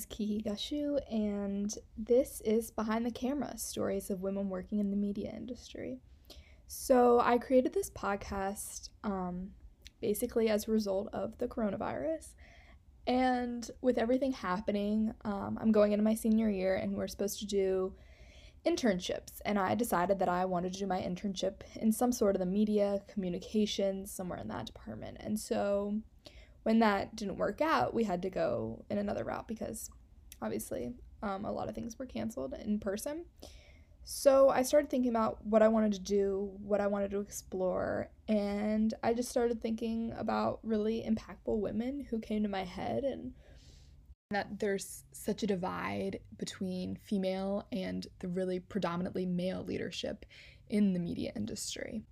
is Kiki Gashu, and this is Behind the Camera Stories of Women Working in the Media Industry. So, I created this podcast um, basically as a result of the coronavirus. And with everything happening, um, I'm going into my senior year, and we're supposed to do internships. And I decided that I wanted to do my internship in some sort of the media, communications, somewhere in that department. And so, when that didn't work out, we had to go in another route because obviously um, a lot of things were canceled in person. So I started thinking about what I wanted to do, what I wanted to explore, and I just started thinking about really impactful women who came to my head and that there's such a divide between female and the really predominantly male leadership in the media industry.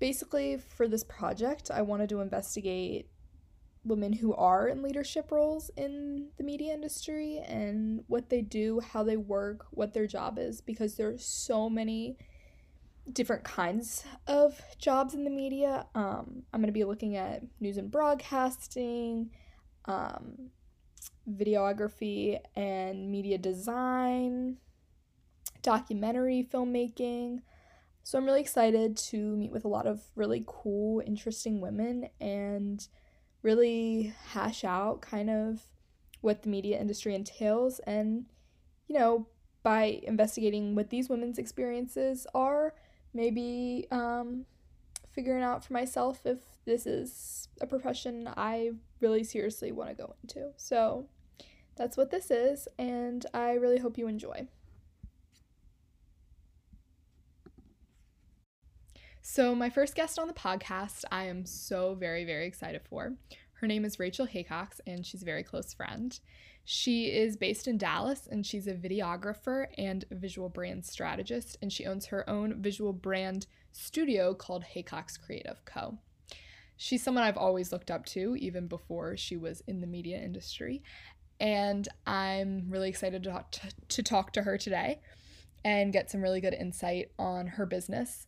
Basically, for this project, I wanted to investigate women who are in leadership roles in the media industry and what they do, how they work, what their job is, because there's so many different kinds of jobs in the media. Um, I'm going to be looking at news and broadcasting, um, videography and media design, documentary filmmaking. So I'm really excited to meet with a lot of really cool, interesting women and really hash out kind of what the media industry entails and you know by investigating what these women's experiences are maybe um, figuring out for myself if this is a profession i really seriously want to go into. So that's what this is and i really hope you enjoy So, my first guest on the podcast, I am so very, very excited for. Her name is Rachel Haycox, and she's a very close friend. She is based in Dallas, and she's a videographer and visual brand strategist, and she owns her own visual brand studio called Haycox Creative Co. She's someone I've always looked up to, even before she was in the media industry, and I'm really excited to talk to, to talk to her today and get some really good insight on her business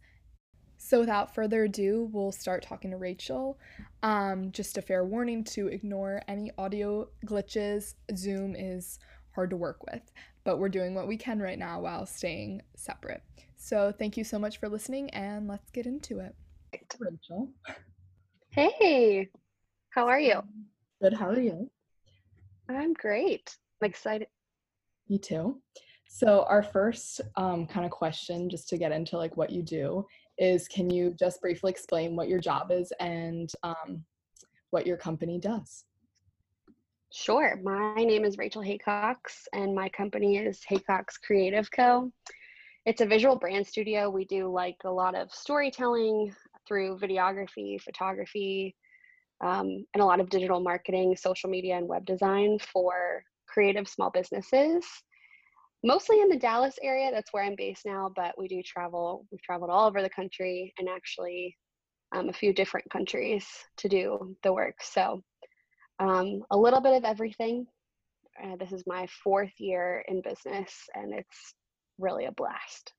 so, without further ado, we'll start talking to Rachel. Um, just a fair warning to ignore any audio glitches. Zoom is hard to work with, but we're doing what we can right now while staying separate. So, thank you so much for listening, and let's get into it. Rachel. Hey, how are you? Good, how are you? I'm great. I'm excited. Me too. So, our first um, kind of question, just to get into like what you do, is can you just briefly explain what your job is and um, what your company does? Sure. My name is Rachel Haycox, and my company is Haycox Creative Co. It's a visual brand studio. We do like a lot of storytelling through videography, photography, um, and a lot of digital marketing, social media, and web design for creative small businesses mostly in the Dallas area. That's where I'm based now, but we do travel. We've traveled all over the country and actually um, a few different countries to do the work. So um, a little bit of everything. Uh, this is my fourth year in business, and it's really a blast.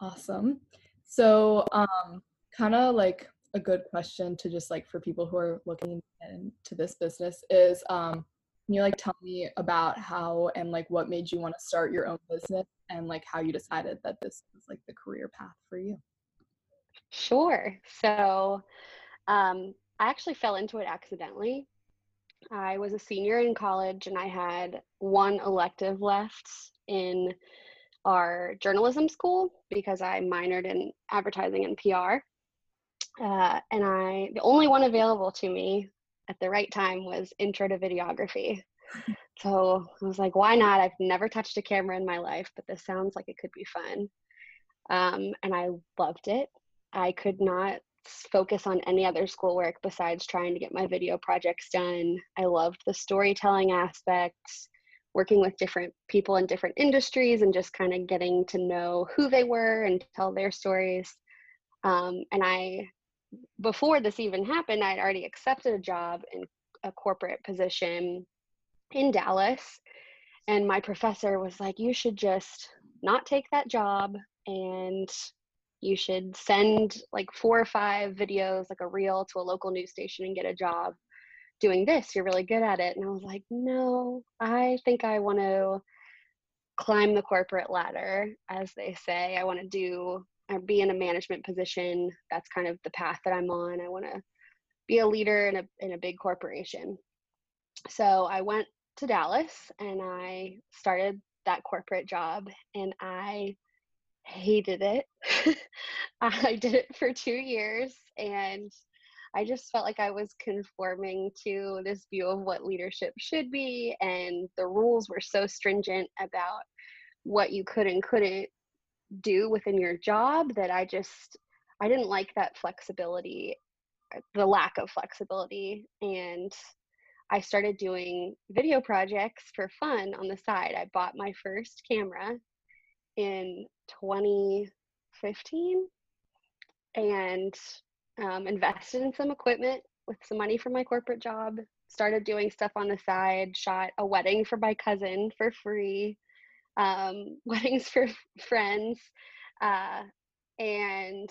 Awesome. So, um, kind of like a good question to just like for people who are looking into this business is um, can you like tell me about how and like what made you want to start your own business and like how you decided that this was like the career path for you? Sure. So um, I actually fell into it accidentally. I was a senior in college and I had one elective left in our journalism school because I minored in advertising and PR. Uh, and I, the only one available to me at the right time was intro to videography. So I was like, why not? I've never touched a camera in my life, but this sounds like it could be fun. Um, and I loved it. I could not focus on any other schoolwork besides trying to get my video projects done. I loved the storytelling aspects, working with different people in different industries, and just kind of getting to know who they were and tell their stories. Um, and I before this even happened, I'd already accepted a job in a corporate position in Dallas. And my professor was like, You should just not take that job and you should send like four or five videos, like a reel, to a local news station and get a job. doing this. You're really good at it. And I was like, no, I think I want to climb the corporate ladder, as they say. I want to do, or be in a management position. That's kind of the path that I'm on. I want to be a leader in a, in a big corporation. So I went to Dallas and I started that corporate job and I hated it. I did it for two years and I just felt like I was conforming to this view of what leadership should be, and the rules were so stringent about what you could and couldn't do within your job that I just I didn't like that flexibility, uh, the lack of flexibility, and I started doing video projects for fun on the side. I bought my first camera in 2015 and um, invested in some equipment with some money from my corporate job, started doing stuff on the side, shot a wedding for my cousin for free, um, weddings for friends. Uh, and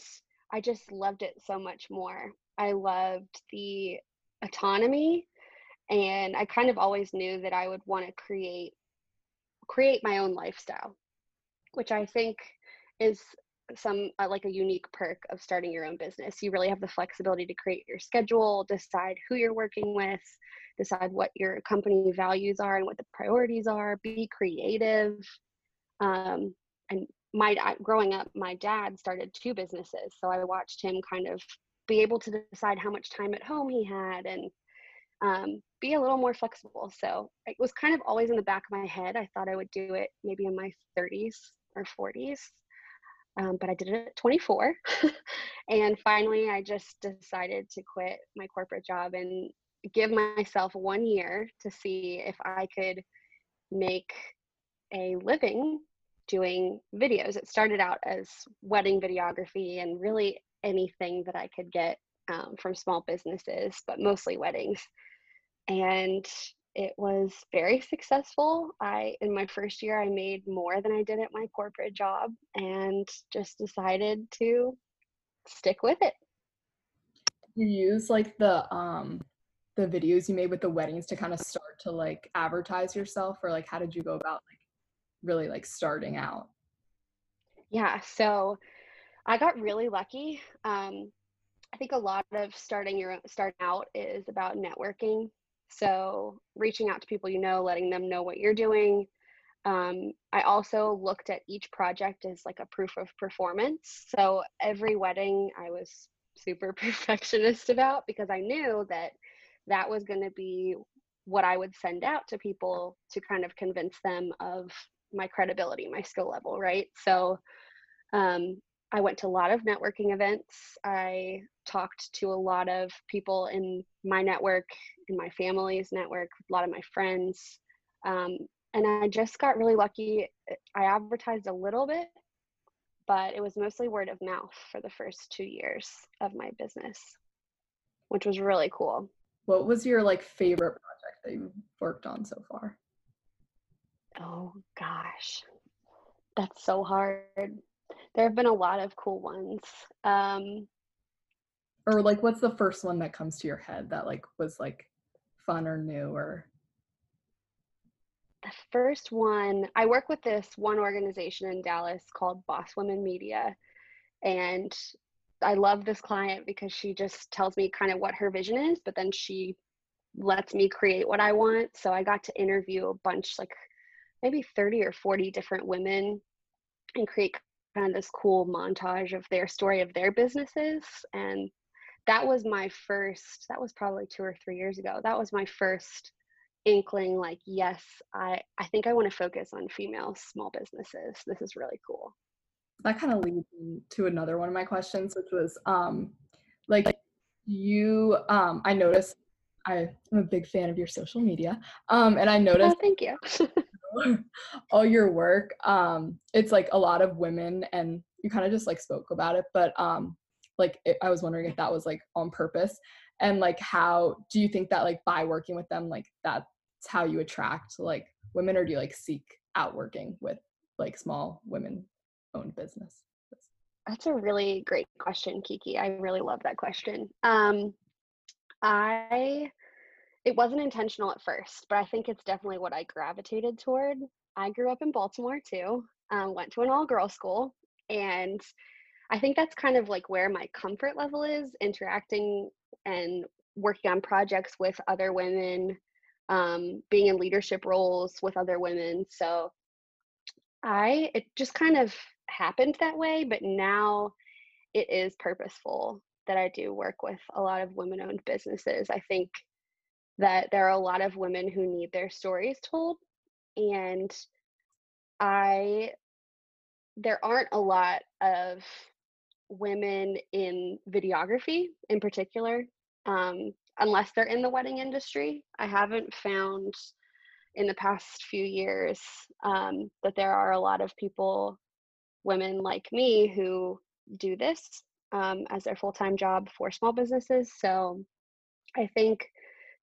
I just loved it so much more. I loved the autonomy and I kind of always knew that I would want to create create my own lifestyle, which I think is some uh, like a unique perk of starting your own business. You really have the flexibility to create your schedule, decide who you're working with, decide what your company values are and what the priorities are, be creative. Um, and my growing up, my dad started two businesses, so I watched him kind of be able to decide how much time at home he had and um, be a little more flexible. So it was kind of always in the back of my head. I thought I would do it maybe in my 30s or 40s um, but I did it at 24. and finally, I just decided to quit my corporate job and give myself one year to see if I could make a living doing videos. It started out as wedding videography and really anything that I could get um, from small businesses, but mostly weddings. And it was very successful. I in my first year I made more than I did at my corporate job and just decided to stick with it. You use like the um the videos you made with the weddings to kind of start to like advertise yourself or like how did you go about like really like starting out? Yeah, so I got really lucky. Um I think a lot of starting your starting out is about networking so reaching out to people you know, letting them know what you're doing. Um, I also looked at each project as like a proof of performance. So every wedding I was super perfectionist about because I knew that that was going to be what I would send out to people to kind of convince them of my credibility, my skill level, right? So um, I went to a lot of networking events. I talked to a lot of people in my network, in my family's network, a lot of my friends. Um, and I just got really lucky. I advertised a little bit, but it was mostly word of mouth for the first two years of my business, which was really cool. What was your like favorite project that you worked on so far? Oh gosh, that's so hard. There have been a lot of cool ones. Um, or like what's the first one that comes to your head that like was like fun or new or the first one i work with this one organization in dallas called boss women media and i love this client because she just tells me kind of what her vision is but then she lets me create what i want so i got to interview a bunch like maybe 30 or 40 different women and create kind of this cool montage of their story of their businesses and that was my first that was probably two or three years ago that was my first inkling like yes i i think i want to focus on female small businesses. This is really cool. That kind of leads to another one of my questions which was um like you um i noticed i'm a big fan of your social media um and i noticed oh, thank you all your work um it's like a lot of women and you kind of just like spoke about it but um like it, i was wondering if that was like on purpose and like how do you think that like by working with them like that's how you attract like women or do you like seek out working with like small women owned business? That's a really great question kiki i really love that question um i it wasn't intentional at first, but I think it's definitely what I gravitated toward. I grew up in Baltimore too, um, went to an all girl school, and I think that's kind of like where my comfort level is interacting and working on projects with other women, um, being in leadership roles with other women. So I, it just kind of happened that way, but now it is purposeful that I do work with a lot of women owned businesses. I think that there are a lot of women who need their stories told. And I, there aren't a lot of women in videography in particular, um, unless they're in the wedding industry. I haven't found in the past few years um, that there are a lot of people, women like me, who do this um, as their full time job for small businesses. So I think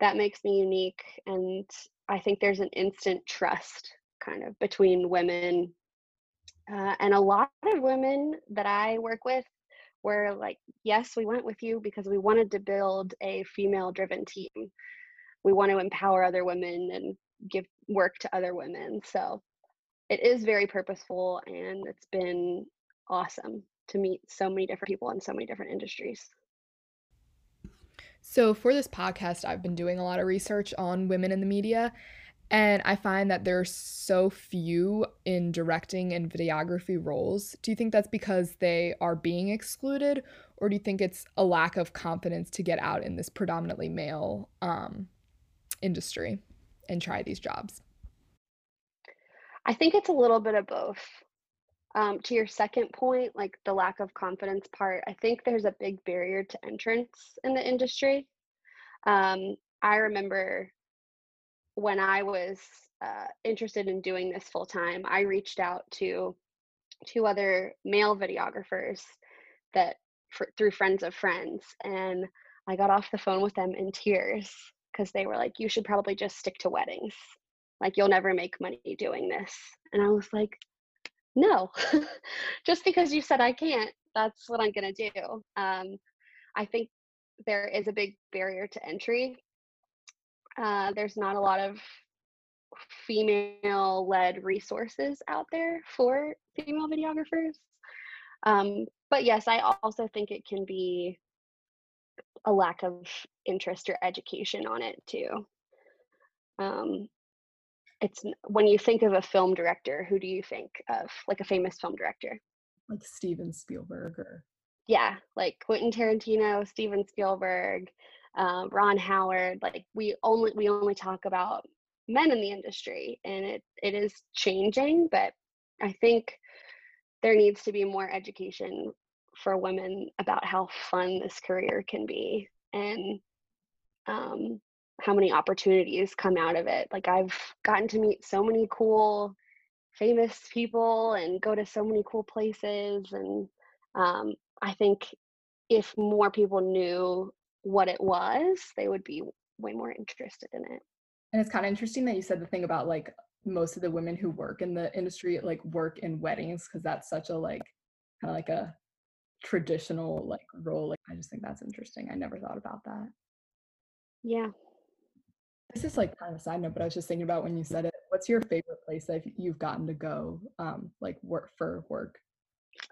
that makes me unique. And I think there's an instant trust kind of between women. Uh, and a lot of women that I work with were like, yes, we went with you because we wanted to build a female driven team. We want to empower other women and give work to other women. So it is very purposeful and it's been awesome to meet so many different people in so many different industries. So, for this podcast, I've been doing a lot of research on women in the media, and I find that there's so few in directing and videography roles. Do you think that's because they are being excluded, or do you think it's a lack of confidence to get out in this predominantly male um, industry and try these jobs? I think it's a little bit of both. Um, to your second point, like the lack of confidence part, I think there's a big barrier to entrance in the industry. Um, I remember when I was uh, interested in doing this full time, I reached out to two other male videographers that for, through friends of friends, and I got off the phone with them in tears because they were like, "You should probably just stick to weddings. Like you'll never make money doing this." And I was like, no, just because you said I can't, that's what I'm going to do. Um, I think there is a big barrier to entry. Uh, there's not a lot of female led resources out there for female videographers. Um, but yes, I also think it can be a lack of interest or education on it too. Um, it's when you think of a film director, who do you think of? Like a famous film director? Like Steven Spielberg or yeah, like Quentin Tarantino, Steven Spielberg, um, Ron Howard. Like we only we only talk about men in the industry, and it it is changing. But I think there needs to be more education for women about how fun this career can be, and um, how many opportunities come out of it. Like I've gotten to meet so many cool famous people and go to so many cool places and um, I think if more people knew what it was, they would be way more interested in it. And it's kind of interesting that you said the thing about like most of the women who work in the industry like work in weddings because that's such a like kind of like a traditional like role. Like I just think that's interesting. I never thought about that. Yeah, this is like kind of a side note, but I was just thinking about when you said it. What's your favorite place that you've gotten to go, um, like work for work?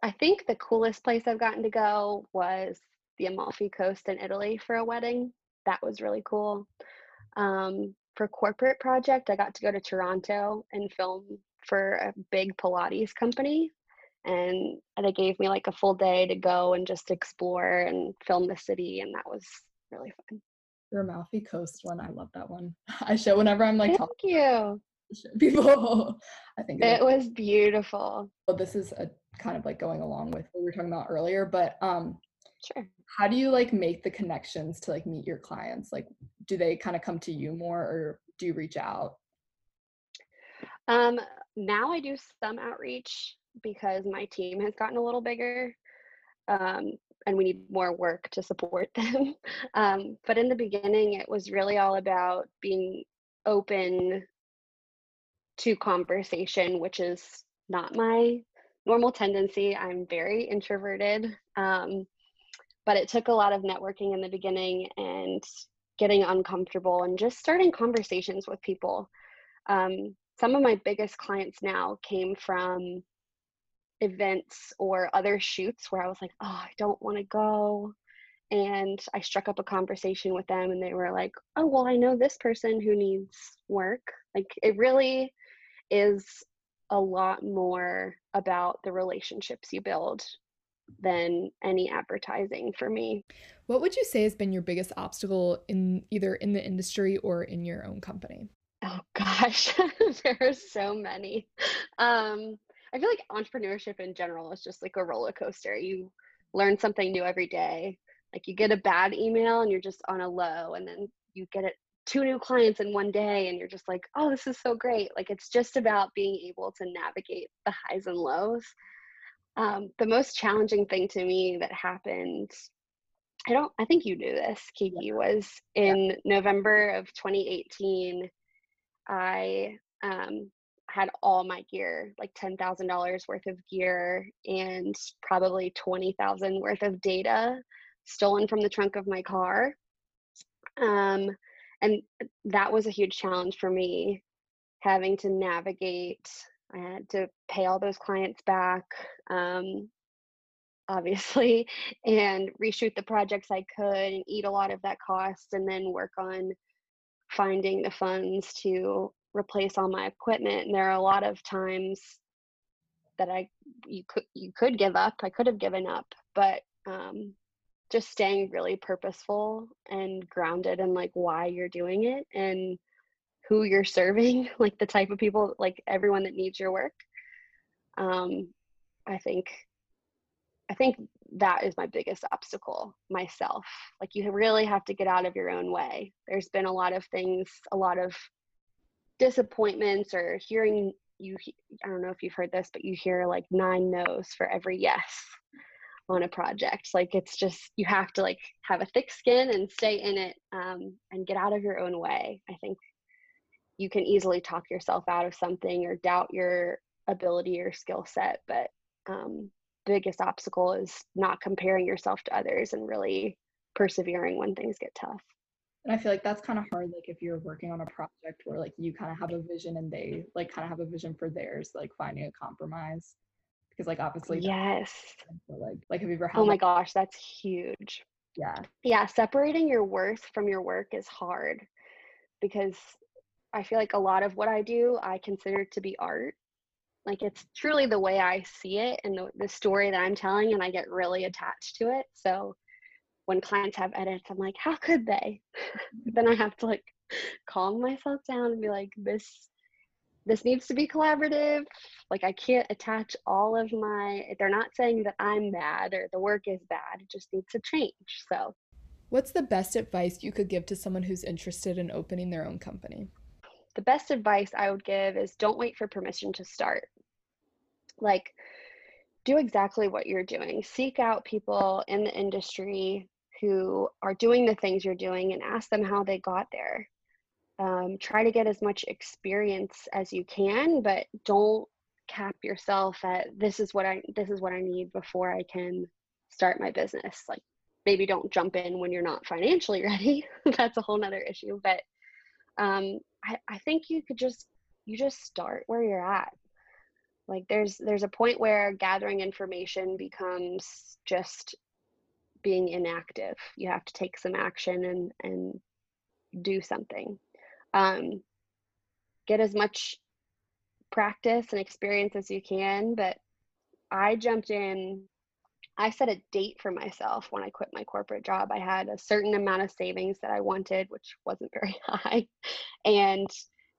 I think the coolest place I've gotten to go was the Amalfi Coast in Italy for a wedding. That was really cool. Um, for corporate project, I got to go to Toronto and film for a big Pilates company, and they gave me like a full day to go and just explore and film the city, and that was really fun. Your Amalfi Coast one, I love that one. I show whenever I'm like Thank talking you. people. I think it, it was beautiful. Well, this is a kind of like going along with what we were talking about earlier, but um sure. How do you like make the connections to like meet your clients? Like do they kind of come to you more or do you reach out? Um now I do some outreach because my team has gotten a little bigger. Um, and we need more work to support them. Um, but in the beginning, it was really all about being open to conversation, which is not my normal tendency. I'm very introverted. Um, but it took a lot of networking in the beginning and getting uncomfortable and just starting conversations with people. Um, some of my biggest clients now came from events or other shoots where I was like, oh, I don't want to go. And I struck up a conversation with them, and they were like, oh, well, I know this person who needs work. Like, it really is a lot more about the relationships you build than any advertising for me. What would you say has been your biggest obstacle in either in the industry or in your own company? Oh gosh, there are so many. Um, I feel like entrepreneurship in general is just like a roller coaster. You learn something new every day. Like you get a bad email and you're just on a low, and then you get it two new clients in one day and you're just like, oh, this is so great. Like it's just about being able to navigate the highs and lows. Um, the most challenging thing to me that happened, I don't, I think you knew this, Kiki, was in. November of 2018. I um, had all my gear, like $10,000 worth of gear and probably 20,000 worth of data stolen from the trunk of my car. Um, and that was a huge challenge for me having to navigate. I had to pay all those clients back, um, obviously, and reshoot the projects I could and eat a lot of that cost and then work on finding the funds to replace all my equipment and there are a lot of times that i you could you could give up i could have given up but um, just staying really purposeful and grounded in like why you're doing it and who you're serving like the type of people like everyone that needs your work. Um, i think i think that is my biggest obstacle myself. Like you really have to get out of your own way. There's been a lot of things a lot of disappointments or hearing you i don't know if you've heard this but you hear like nine no's for every yes on a project. Like it's just you have to like have a thick skin and stay in it um, and get out of your own way. I think you can easily talk yourself out of something or doubt your ability or skill set but um, biggest obstacle is not comparing yourself to others and really persevering when things get tough and i feel like that's kind of hard like if you're working on a project where like you kind of have a vision and they like kind of have a vision for theirs like finding a compromise. Because like obviously yes. like like have you ever oh had oh my like, gosh that's huge. Yeah. Yeah separating your worth from your work is hard. Because i feel like a lot of what i do i consider to be art. Like it's truly the way i see it and the, the story that i'm telling and i get really attached to it. So when clients have edits, I'm like, how could they? then I have to like calm myself down and be like, this this needs to be collaborative. Like I can't attach all of my they're not saying that I'm bad or the work is bad. It just needs to change. So What's the best advice you could give to someone who's interested in opening their own company? The best advice I would give is don't wait for permission to start. Like do exactly what you're doing. Seek out people in the industry who are doing the things you're doing and ask them how they got there. Um, try to get as much experience as you can, but don't cap yourself at this is what I this is what I need before I can start my business. Like maybe don't jump in when you're not financially ready. That's a whole nother issue. But um, I, I think you could just you just start where you're at. Like there's there's a point where gathering information becomes just being inactive. You have to take some action and and do something. Um, get as much practice and experience as you can. But I jumped in. I set a date for myself when I quit my corporate job. I had a certain amount of savings that I wanted, which wasn't very high, and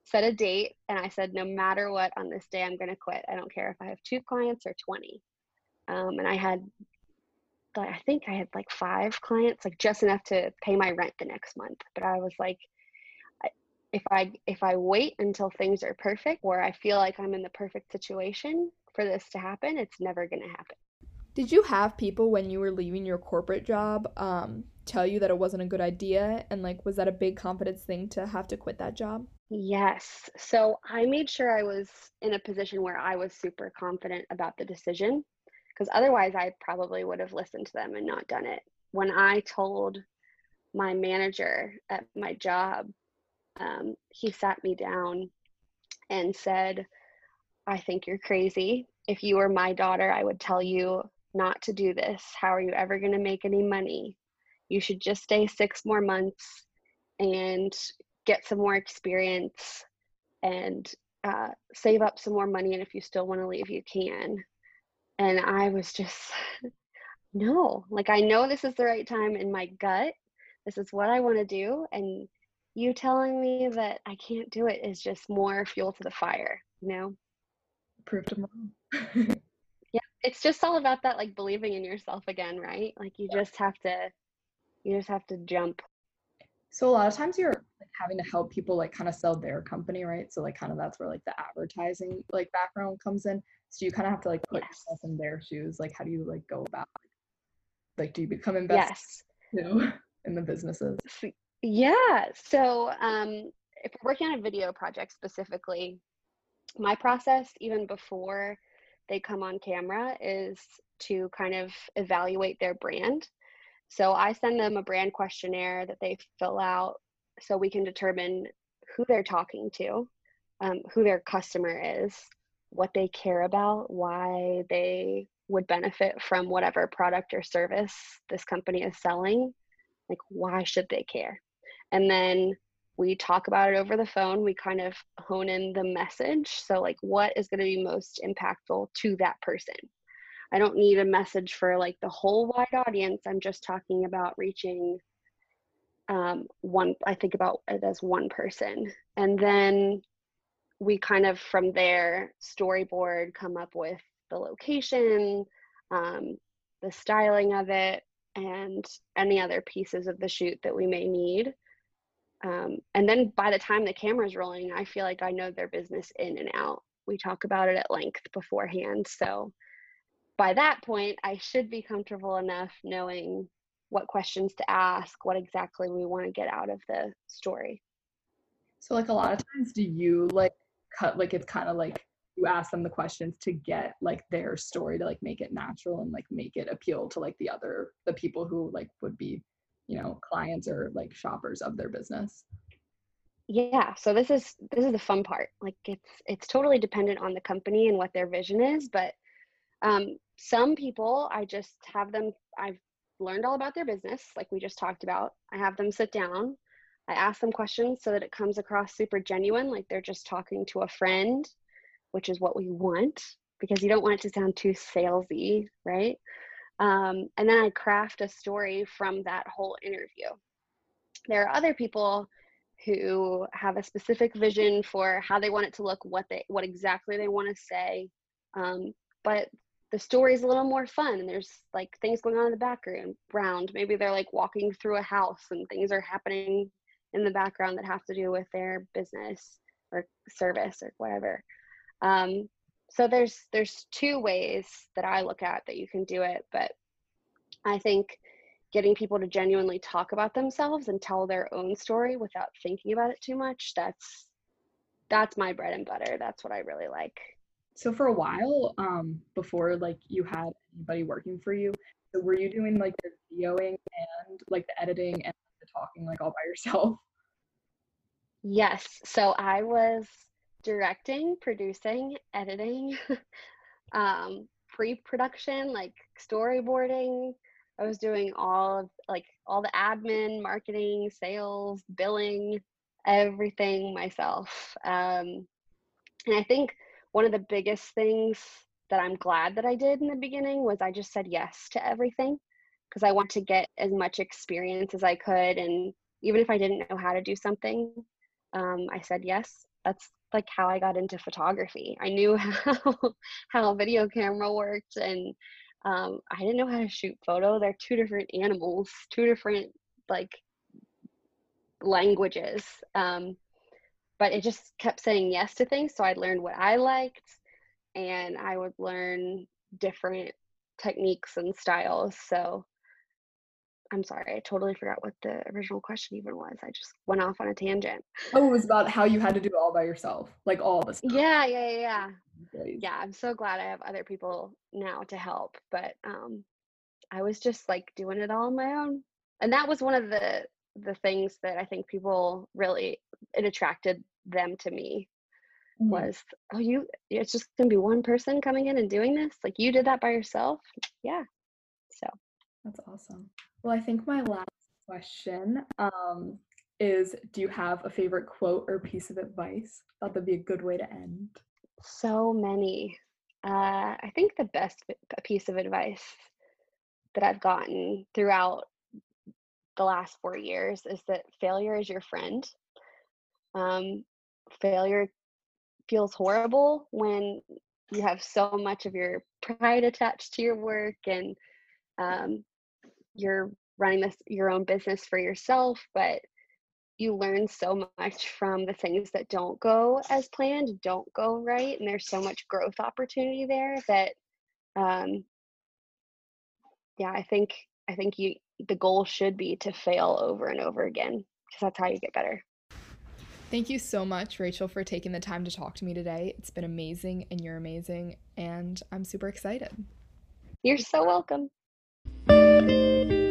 set a date. And I said, no matter what, on this day, I'm going to quit. I don't care if I have two clients or 20. Um, and I had I think I had like five clients, like just enough to pay my rent the next month. But I was like, if I if I wait until things are perfect, where I feel like I'm in the perfect situation for this to happen, it's never going to happen. Did you have people when you were leaving your corporate job um, tell you that it wasn't a good idea? And like, was that a big confidence thing to have to quit that job? Yes. So I made sure I was in a position where I was super confident about the decision because otherwise I probably would have listened to them and not done it. When I told my manager at my job, um, he sat me down and said, I think you're crazy. If you were my daughter, I would tell you not to do this. How are you ever going to make any money? You should just stay six more months and get some more experience and uh, save up some more money. And if you still want to leave, you can. And I was just, no, like I know this is the right time in my gut. This is what I want to do. And you telling me that I can't do it is just more fuel to the fire, you know? Proved them wrong. yeah, it's just all about that like believing in yourself again, right? Like you yeah. just have to you just have to jump. So a lot of times you're like, having to help people like kind of sell their company, right? So like kind of that's where like the advertising like background comes in. So you kind of have to like put yes. yourself in their shoes. Like how do you like go about like do you become invested yes. know, in the businesses? Yeah. So um, if we're working on a video project specifically, my process, even before they come on camera, is to kind of evaluate their brand. So I send them a brand questionnaire that they fill out so we can determine who they're talking to, um, who their customer is, what they care about, why they would benefit from whatever product or service this company is selling. Like, why should they care? and then we talk about it over the phone we kind of hone in the message so like what is going to be most impactful to that person i don't need a message for like the whole wide audience i'm just talking about reaching um, one i think about it as one person and then we kind of from there storyboard come up with the location um, the styling of it and any other pieces of the shoot that we may need um, and then by the time the camera's rolling, I feel like I know their business in and out. We talk about it at length beforehand. So by that point, I should be comfortable enough knowing what questions to ask, what exactly we want to get out of the story. So, like, a lot of times, do you like cut, like, it's kind of like you ask them the questions to get like their story to like make it natural and like make it appeal to like the other, the people who like would be you know clients or like shoppers of their business. Yeah so this is this is the fun part. Like it's it's totally dependent on the company and what their vision is but um, some people i just have them i've learned all about their business like we just talked about. I have them sit down i ask them questions so that it comes across super genuine like they're just talking to a friend which is what we want because you don't want it to sound too salesy right um, and then I craft a story from that whole interview. There are other people who have a specific vision for how they want it to look, what they what exactly they want to say. Um, but the story is a little more fun and there's like things going on in the background. Maybe they're like walking through a house and things are happening in the background that have to do with their business or service or whatever. Um, so there's there's two ways that i look at that you can do it but i think getting people to genuinely talk about themselves and tell their own story without thinking about it too much that's that's my bread and butter that's what i really like so for a while um before like you had anybody working for you were you doing like the videoing and like the editing and talking like all by yourself yes so i was directing, producing, editing, um, pre-production, like storyboarding. I was doing all of like all the admin, marketing, sales, billing, everything myself. Um, and I think one of the biggest things that I'm glad that I did in the beginning was I just said yes to everything because I want to get as much experience as I could. And even if I didn't know how to do something, um, I said yes. That's like how I got into photography. I knew how how a video camera worked and um, I didn't know how to shoot photo. They're two different animals, two different like languages. Um, but it just kept saying yes to things. So I learned what I liked and I would learn different techniques and styles. So I'm sorry, I totally forgot what the original question even was. I just went off on a tangent. Oh, it was about how you had to do it all by yourself, like all the stuff. Yeah, yeah, yeah. Yeah, I'm so glad I have other people now to help, but um I was just like doing it all on my own. And that was one of the the things that I think people really it attracted them to me mm-hmm. was oh you it's just gonna be one person coming in and doing this like you did that by yourself yeah so that's awesome well I think my last question um is do you have a favorite quote or piece of advice? I thought that'd be a good way to end. So many. Uh, I think the best piece of advice that I've gotten throughout the last four years is that failure is your friend. Um, failure feels horrible when you have so much of your pride attached to your work and um, you're running this your own business for yourself but you learn so much from the things that don't go as planned, don't go right, and there's so much growth opportunity there that um yeah, I think I think you the goal should be to fail over and over again because that's how you get better. Thank you so much, Rachel, for taking the time to talk to me today. It's been amazing and you're amazing, and I'm super excited. You're so welcome thank you